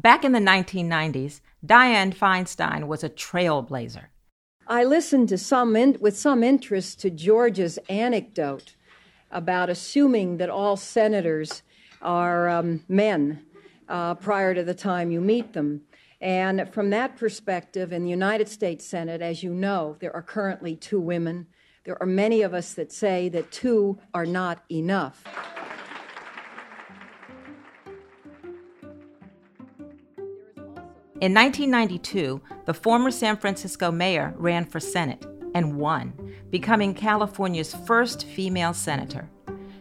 Back in the 1990s, Dianne Feinstein was a trailblazer. I listened to some in, with some interest to George's anecdote about assuming that all senators are um, men uh, prior to the time you meet them. And from that perspective, in the United States Senate, as you know, there are currently two women. There are many of us that say that two are not enough. In 1992, the former San Francisco mayor ran for Senate and won, becoming California's first female senator.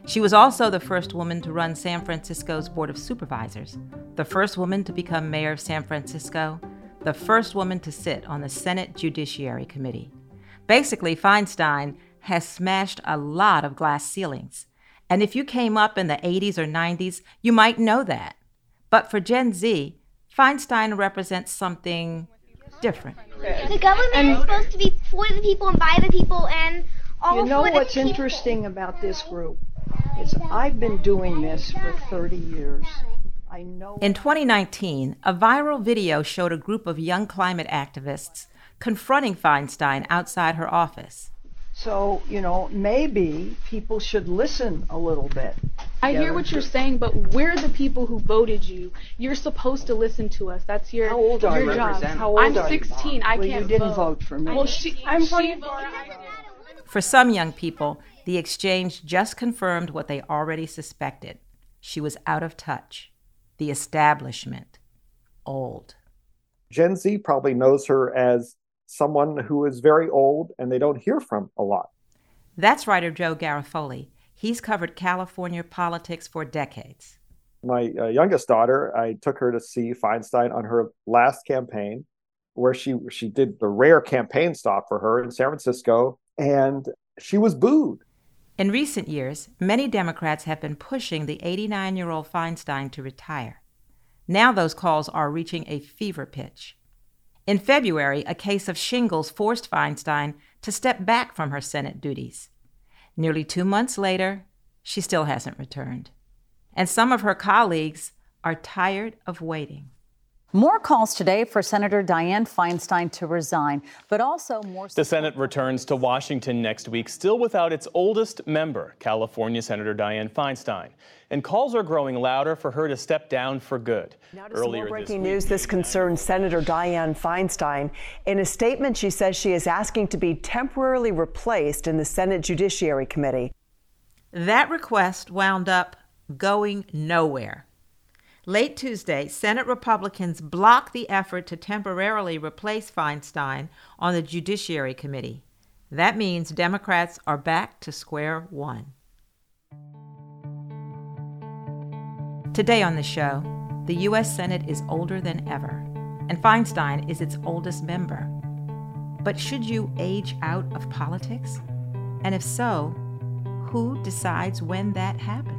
She was also the first woman to run San Francisco's Board of Supervisors, the first woman to become mayor of San Francisco, the first woman to sit on the Senate Judiciary Committee. Basically, Feinstein has smashed a lot of glass ceilings. And if you came up in the 80s or 90s, you might know that. But for Gen Z, Feinstein represents something different. The government is supposed to be for the people and by the people and all You know for what's people. interesting about this group is I've been doing this for 30 years. I know In 2019, a viral video showed a group of young climate activists confronting Feinstein outside her office. So, you know, maybe people should listen a little bit. I hear what you're saying, but we're the people who voted you. You're supposed to listen to us. That's your job. How old are your you? job. How old I'm are you? 16. I well, can't you didn't vote. vote for me. Well, she, I'm she voting voted. For some young people, the exchange just confirmed what they already suspected. She was out of touch. The establishment. Old. Gen Z probably knows her as someone who is very old and they don't hear from a lot. That's writer Joe Garofoli. He's covered California politics for decades. My uh, youngest daughter, I took her to see Feinstein on her last campaign, where she she did the rare campaign stop for her in San Francisco, and she was booed. In recent years, many Democrats have been pushing the 89 year old Feinstein to retire. Now those calls are reaching a fever pitch. In February, a case of shingles forced Feinstein to step back from her Senate duties. Nearly two months later, she still hasn't returned. And some of her colleagues are tired of waiting. More calls today for Senator Dianne Feinstein to resign, but also more. The Senate returns to Washington next week, still without its oldest member, California Senator Dianne Feinstein. And calls are growing louder for her to step down for good. Now to some more breaking news. This concerns Senator Dianne Feinstein. In a statement, she says she is asking to be temporarily replaced in the Senate Judiciary Committee. That request wound up going nowhere. Late Tuesday, Senate Republicans blocked the effort to temporarily replace Feinstein on the Judiciary Committee. That means Democrats are back to square one. Today on the show, the U.S. Senate is older than ever, and Feinstein is its oldest member. But should you age out of politics? And if so, who decides when that happens?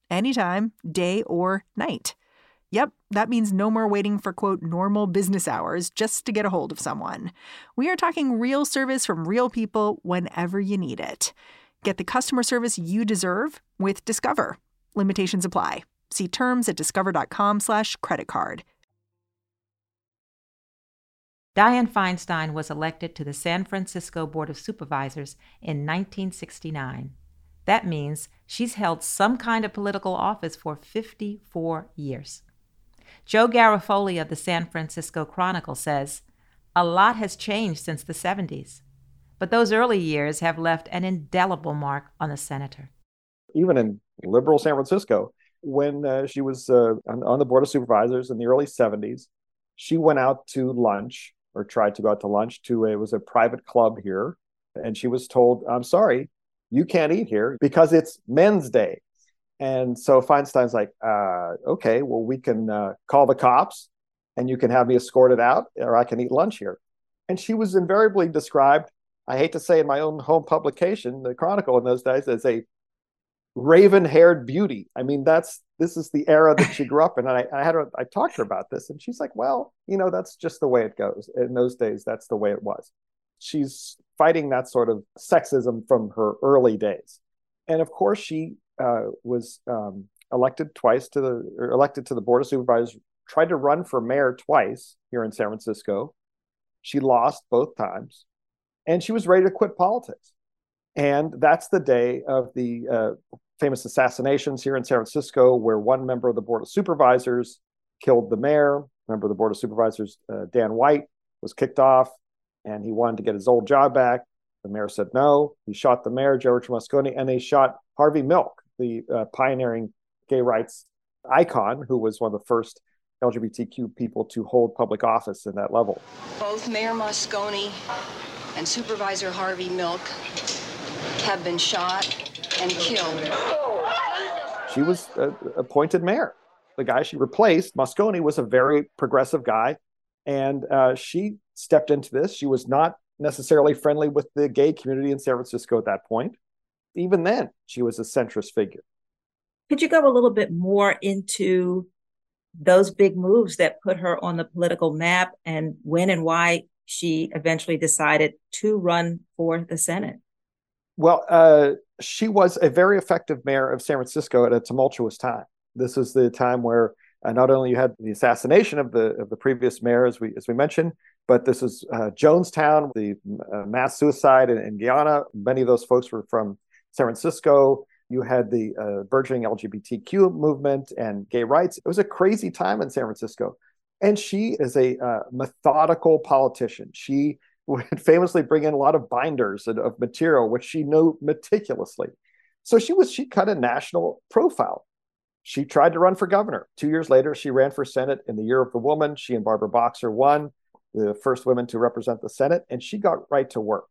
anytime, day or night. Yep, that means no more waiting for quote normal business hours just to get a hold of someone. We are talking real service from real people whenever you need it. Get the customer service you deserve with Discover. Limitations apply. See terms at discover.com/slash credit card. Dianne Feinstein was elected to the San Francisco Board of Supervisors in 1969. That means she's held some kind of political office for 54 years. Joe Garofoli of the San Francisco Chronicle says, A lot has changed since the 70s, but those early years have left an indelible mark on the senator. Even in liberal San Francisco, when uh, she was uh, on, on the Board of Supervisors in the early 70s, she went out to lunch or tried to go out to lunch to a, it was a private club here and she was told i'm sorry you can't eat here because it's men's day and so feinstein's like uh, okay well we can uh, call the cops and you can have me escorted out, or I can eat lunch here. And she was invariably described, I hate to say in my own home publication, the Chronicle in those days, as a raven haired beauty. I mean, that's this is the era that she grew up in. And I, I had her, I talked to her about this, and she's like, well, you know, that's just the way it goes. In those days, that's the way it was. She's fighting that sort of sexism from her early days. And of course, she uh, was um, elected twice to the elected to the board of supervisors. Tried to run for mayor twice here in San Francisco. She lost both times, and she was ready to quit politics. And that's the day of the uh, famous assassinations here in San Francisco, where one member of the Board of Supervisors killed the mayor. Member of the Board of Supervisors, uh, Dan White, was kicked off and he wanted to get his old job back. The mayor said no. He shot the mayor, George Moscone, and they shot Harvey Milk, the uh, pioneering gay rights icon, who was one of the first LGBTQ people to hold public office in that level. Both Mayor Moscone and Supervisor Harvey Milk have been shot and killed. She was uh, appointed mayor. The guy she replaced, Moscone, was a very progressive guy, and uh, she stepped into this. She was not necessarily friendly with the gay community in San Francisco at that point. Even then, she was a centrist figure. Could you go a little bit more into those big moves that put her on the political map and when and why she eventually decided to run for the Senate? Well, uh, she was a very effective mayor of San Francisco at a tumultuous time. This was the time where uh, not only you had the assassination of the of the previous mayor, as we as we mentioned, but this is uh, Jonestown, the uh, mass suicide in, in, Guyana. Many of those folks were from San Francisco. You had the uh, burgeoning LGBTQ movement and gay rights. It was a crazy time in San Francisco. And she is a uh, methodical politician. She would famously bring in a lot of binders of material, which she knew meticulously. So she was she cut a national profile. She tried to run for governor. Two years later, she ran for Senate in the year of the woman. She and Barbara Boxer won the first women to represent the Senate, and she got right to work.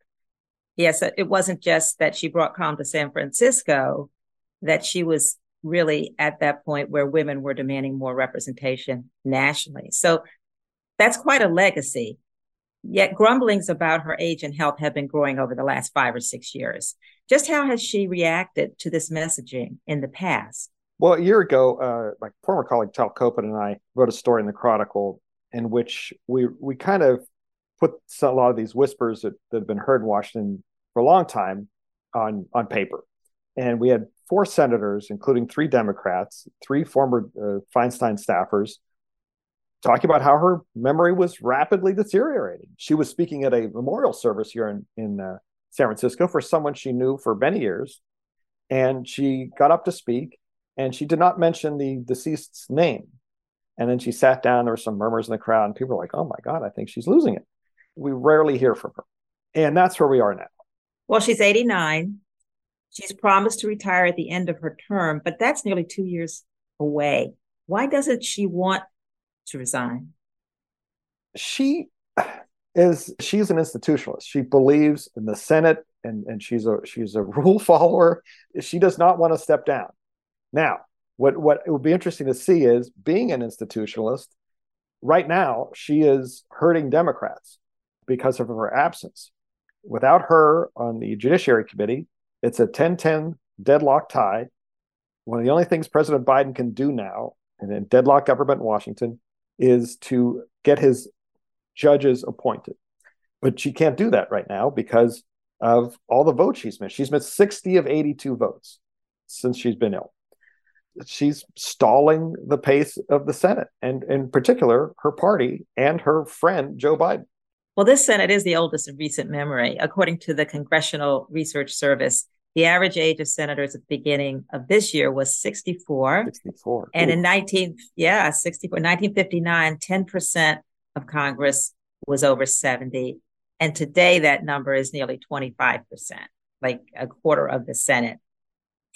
Yes, it wasn't just that she brought calm to San Francisco, that she was really at that point where women were demanding more representation nationally. So that's quite a legacy. Yet grumblings about her age and health have been growing over the last five or six years. Just how has she reacted to this messaging in the past? Well, a year ago, uh, my former colleague Tal Kopan and I wrote a story in the Chronicle in which we we kind of put a lot of these whispers that, that have been heard in Washington for a long time on on paper. And we had four senators, including three Democrats, three former uh, Feinstein staffers, talking about how her memory was rapidly deteriorating. She was speaking at a memorial service here in in uh, San Francisco for someone she knew for many years, and she got up to speak, and she did not mention the deceased's name. And then she sat down. There were some murmurs in the crowd, and people were like, "Oh my God, I think she's losing it." We rarely hear from her, and that's where we are now. Well, she's 89. She's promised to retire at the end of her term, but that's nearly two years away. Why doesn't she want to resign? She is she's an institutionalist. She believes in the Senate and, and she's a she's a rule follower. She does not want to step down. Now, what what it would be interesting to see is being an institutionalist right now she is hurting democrats because of her absence. Without her on the judiciary committee it's a 10-10 deadlock tie. One of the only things president biden can do now and in deadlock government in washington is to get his judges appointed. But she can't do that right now because of all the votes she's missed. She's missed 60 of 82 votes since she's been ill she's stalling the pace of the Senate, and in particular, her party and her friend Joe Biden. Well, this Senate is the oldest in recent memory. According to the Congressional Research Service, the average age of senators at the beginning of this year was 64. 64. And Ooh. in 19, yeah, 64, 1959, 10% of Congress was over 70. And today that number is nearly 25%, like a quarter of the Senate.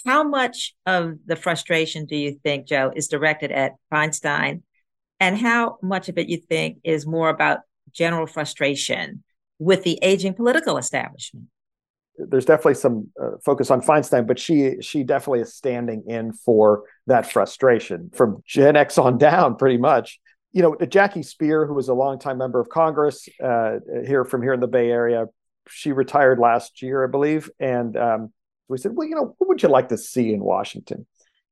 How much of the frustration do you think, Joe, is directed at Feinstein? And how much of it you think is more about general frustration with the aging political establishment? There's definitely some uh, focus on Feinstein, but she she definitely is standing in for that frustration from Gen X on down, pretty much. you know, Jackie Speier, who was a longtime member of Congress uh, here from here in the Bay Area, she retired last year, I believe, and um, we said, well, you know, what would you like to see in Washington?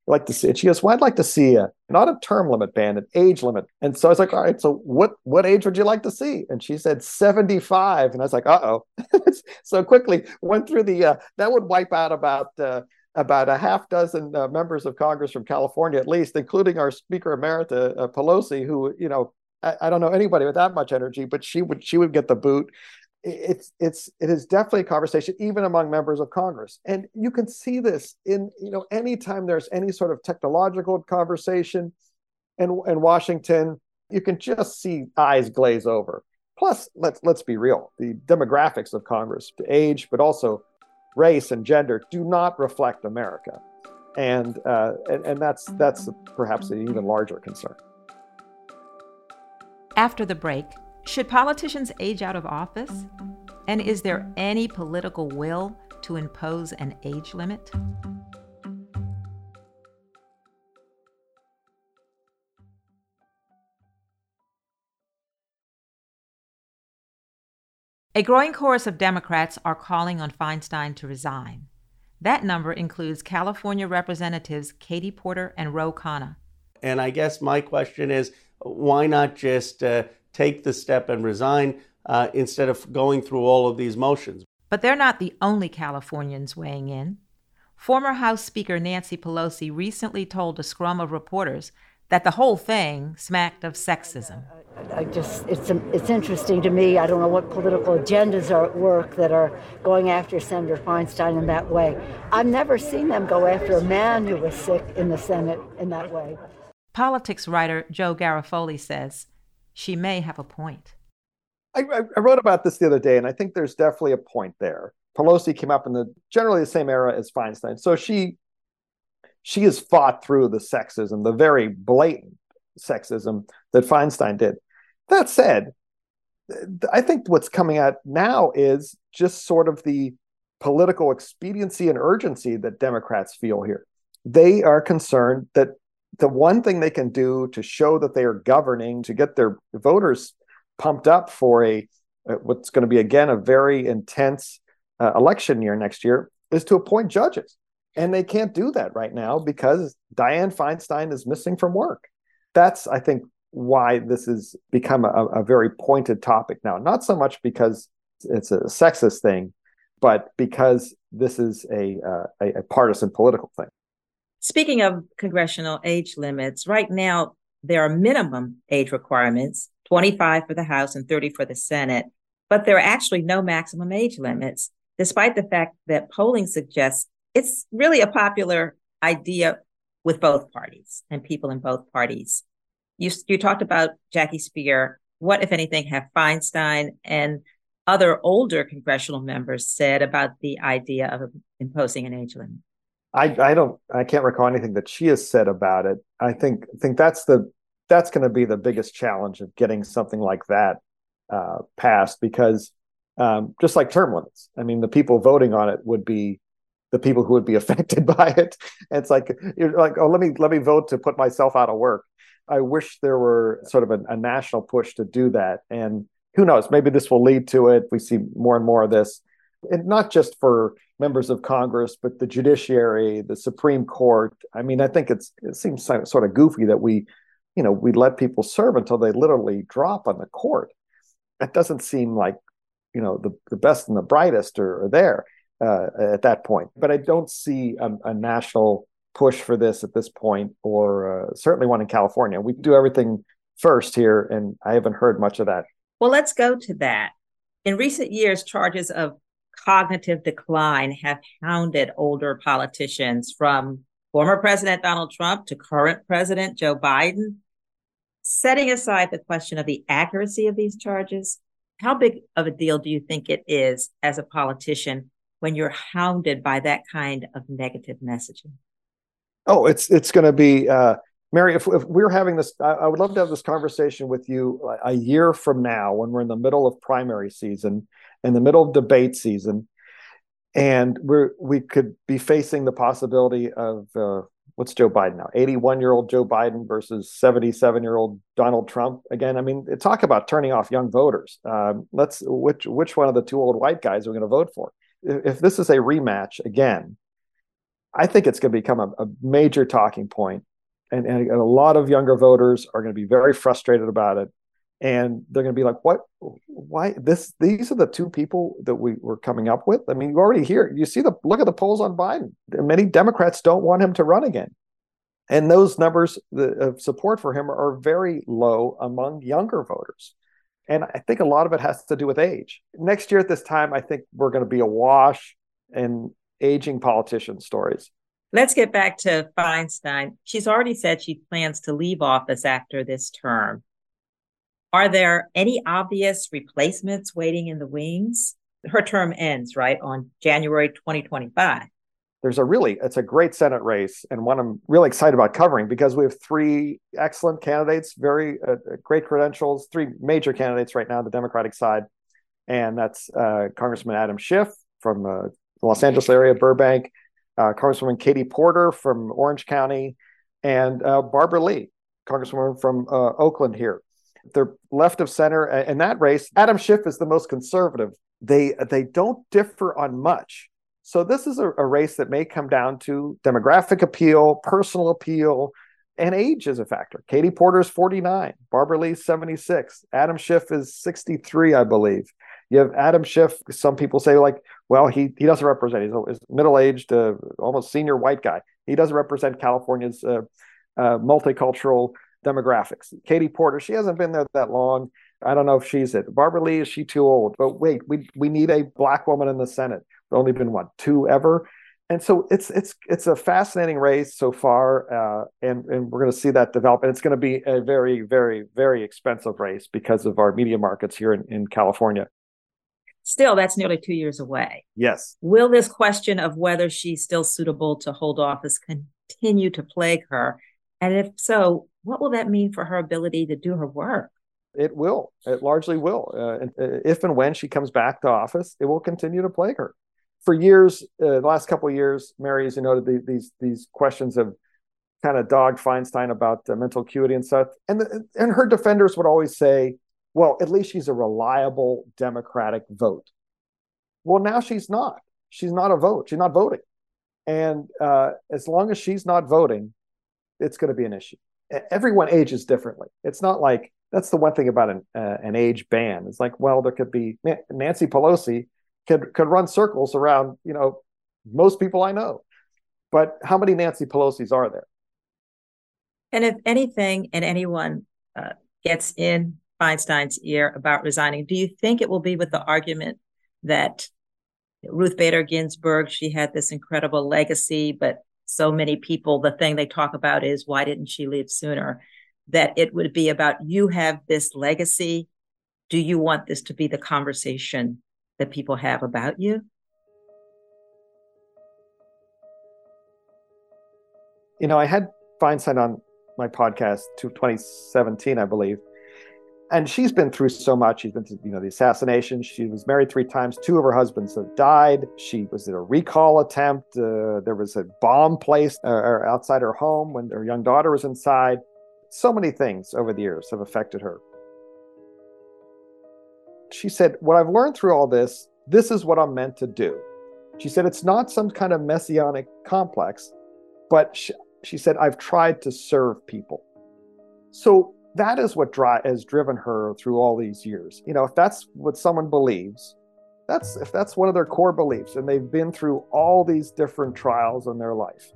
like to see it. She goes, Well, I'd like to see a not a term limit ban, an age limit. And so I was like, All right, so what what age would you like to see? And she said 75. And I was like, uh oh. so quickly went through the uh, that would wipe out about uh, about a half dozen uh, members of Congress from California, at least, including our Speaker Emerita uh, Pelosi, who you know I, I, don't know anybody with that much energy, but she would she would get the boot it's it's it is definitely a conversation even among members of congress. And you can see this in you know anytime there's any sort of technological conversation in, in washington you can just see eyes glaze over. Plus let's let's be real the demographics of congress age but also race and gender do not reflect america. And uh, and, and that's that's perhaps an even larger concern. After the break should politicians age out of office? And is there any political will to impose an age limit? A growing chorus of Democrats are calling on Feinstein to resign. That number includes California Representatives Katie Porter and Ro Khanna. And I guess my question is why not just uh, take the step and resign uh, instead of going through all of these motions. But they're not the only Californians weighing in. Former House Speaker Nancy Pelosi recently told a scrum of reporters that the whole thing smacked of sexism. I just it's it's interesting to me. I don't know what political agendas are at work that are going after Senator Feinstein in that way. I've never seen them go after a man who was sick in the Senate in that way. Politics writer Joe Garofoli says she may have a point. I, I, wrote about this the other day, and I think there's definitely a point there. Pelosi came up in the generally the same era as Feinstein, so she she has fought through the sexism, the very blatant sexism that Feinstein did. That said, I think what's coming out now is just sort of the political expediency and urgency that Democrats feel here. They are concerned that the one thing they can do to show that they are governing to get their voters pumped up for a uh, what's going to be again a very intense uh, election year next year is to appoint judges. And they can't do that right now because Dianne Feinstein is missing from work. That's i think why this has become a, a very pointed topic now. Not so much because it's a sexist thing but because this is a, uh, a, a partisan political thing Speaking of congressional age limits, right now there are minimum age requirements 25 for the House and 30 for the Senate, but there are actually no maximum age limits, despite the fact that polling suggests it's really a popular idea with both parties and people in both parties. You, you talked about Jackie Speier. What, if anything, have Feinstein and other older congressional members said about the idea of imposing an age limit? I, I don't I can't recall anything that she has said about it. I think think that's the that's going to be the biggest challenge of getting something like that uh, passed because um, just like term limits, I mean, the people voting on it would be the people who would be affected by it. it's like you're like, oh, let me let me vote to put myself out of work. I wish there were sort of a, a national push to do that, and who knows, maybe this will lead to it. We see more and more of this, and not just for members of Congress, but the judiciary, the Supreme Court. I mean, I think it's it seems sort of goofy that we, you know, we let people serve until they literally drop on the court. That doesn't seem like, you know, the, the best and the brightest are, are there uh, at that point. But I don't see a, a, national push for this at this point, or uh, certainly one in California. We do everything first here, and I haven't heard much of that. Well, let's go to that. In recent years, charges of cognitive decline have hounded older politicians from former President Donald Trump to current President Joe Biden. Setting aside the question of the accuracy of these charges, how big of a deal do you think it is as a politician when you're hounded by that kind of negative messaging? Oh, it's it's going to be uh, Mary. If, if we're having this, I, I, would love to have this conversation with you a year from now when we're in the middle of primary season, in the middle of debate season, and we're we could be facing the possibility of uh, what's Joe Biden now? 81 year old Joe Biden versus 77 year old Donald Trump. Again, I mean, talk about turning off young voters. Um, let's which which one of the two old white guys are we going to vote for? If, if, this is a rematch again, I think it's going to become a, a major talking point, and, and a lot of younger voters are going to be very frustrated about it and they're going to be like what? Why this these are the two people that we were coming up with? I mean you already hear you see the look at the polls on biden. Many democrats don't want him to run again. And those numbers of support for him are very low among younger voters. And i think a lot of it has to do with age. Next year at this time i think we're going to be awash in aging politician stories. Let's get back to Feinstein. She's already said she plans to leave office after this term. Are there any obvious replacements waiting in the wings? Her term ends, right, on January 2025. There's a really, it's a great Senate race and one I'm really excited about covering because we have three excellent candidates, very uh, great credentials, three major candidates right now on the Democratic side. And that's uh, Congressman Adam Schiff from uh, the Los Angeles area, Burbank, uh, Congresswoman Katie Porter from Orange County, and uh, Barbara Lee, Congresswoman from uh, Oakland here. They're left of center in that race. Adam Schiff is the most conservative. They they don't differ on much. So this is a, a race that may come down to demographic appeal, personal appeal, and age is a factor. Katie Porter is 49, Barbara Lee 76, Adam Schiff is 63, I believe. You have Adam Schiff. Some people say like, well, he he doesn't represent. He's a middle-aged, uh, almost senior white guy. He doesn't represent California's uh, uh, multicultural demographics. Katie Porter, she hasn't been there that long. I don't know if she's it. Barbara Lee, is she too old? But wait, we we need a black woman in the Senate. There's only been what two ever, and so it's it's it's a fascinating race so far, uh, and and we're going to see that develop. And it's going to be a very very very expensive race because of our media markets here in, in California. Still, that's nearly two years away. Yes. Will this question of whether she's still suitable to hold office continue to plague her? And if so, what will that mean for her ability to do her work? It will. It largely will. Uh, uh, if and when she comes back to office, it will continue to plague her. For years, uh, the last couple of years, Mary, as you noted, the, these these questions have kind of dogged Feinstein about uh, mental acuity and stuff. And the, and her defenders would always say, "Well, at least she's a reliable Democratic vote." Well, now she's not. She's not a vote. She's not voting. And uh, as long as she's not voting, it's going to be an issue everyone ages differently. It's not like that's the one thing about an uh, an age ban. It's like, well, there could be Nancy Pelosi could could run circles around, you know, most people I know. But how many Nancy Pelosi's are there? And if anything and anyone uh, gets in Feinstein's ear about resigning, do you think it will be with the argument that Ruth Bader Ginsburg, she had this incredible legacy, but so many people, the thing they talk about is why didn't she leave sooner? That it would be about you have this legacy. Do you want this to be the conversation that people have about you? You know, I had Feinstein on my podcast to 2017, I believe and she's been through so much. She's been through, you know, the assassination. She was married three times. Two of her husbands have died. She was in a recall attempt. Uh, there was a bomb placed uh, outside her home when her young daughter was inside. So many things over the years have affected her. She said, What I've learned through all this, this is what I'm meant to do. She said, It's not some kind of messianic complex, but she, she said, I've tried to serve people. So that is what dri- has driven her through all these years. You know, if that's what someone believes, that's if that's one of their core beliefs, and they've been through all these different trials in their life,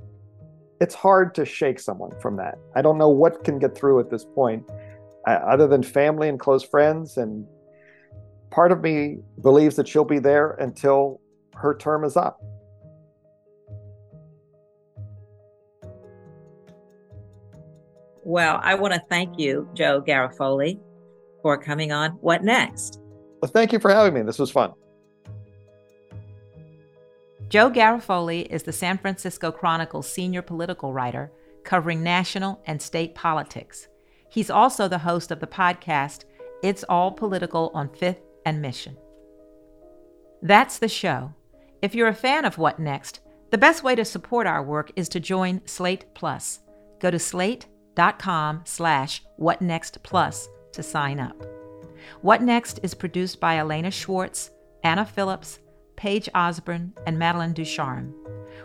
it's hard to shake someone from that. I don't know what can get through at this point, uh, other than family and close friends. And part of me believes that she'll be there until her term is up. Well, I want to thank you, Joe Garofoli, for coming on. What next? Well, thank you for having me. This was fun. Joe Garofoli is the San Francisco Chronicle senior political writer covering national and state politics. He's also the host of the podcast It's All Political on Fifth and Mission. That's the show. If you're a fan of What Next, The best way to support our work is to join Slate Plus. Go to slate.com slash whatnextplus to sign up. What Next is produced by Elena Schwartz, Anna Phillips, Paige Osborne, and Madeline Ducharme.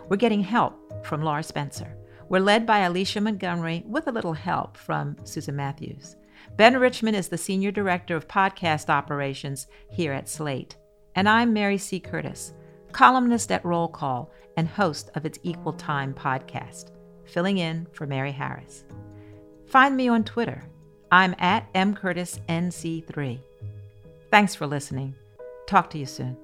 We're getting help from Laura Spencer. We're led by Alicia Montgomery with a little help from Susan Matthews. Ben Richmond is the Senior Director of Podcast Operations here at Slate. And I'm Mary C. Curtis, columnist at Roll Call and host of its Equal Time podcast, filling in for Mary Harris. Find me on Twitter. I'm at mcurtisnc3. Thanks for listening. Talk to you soon.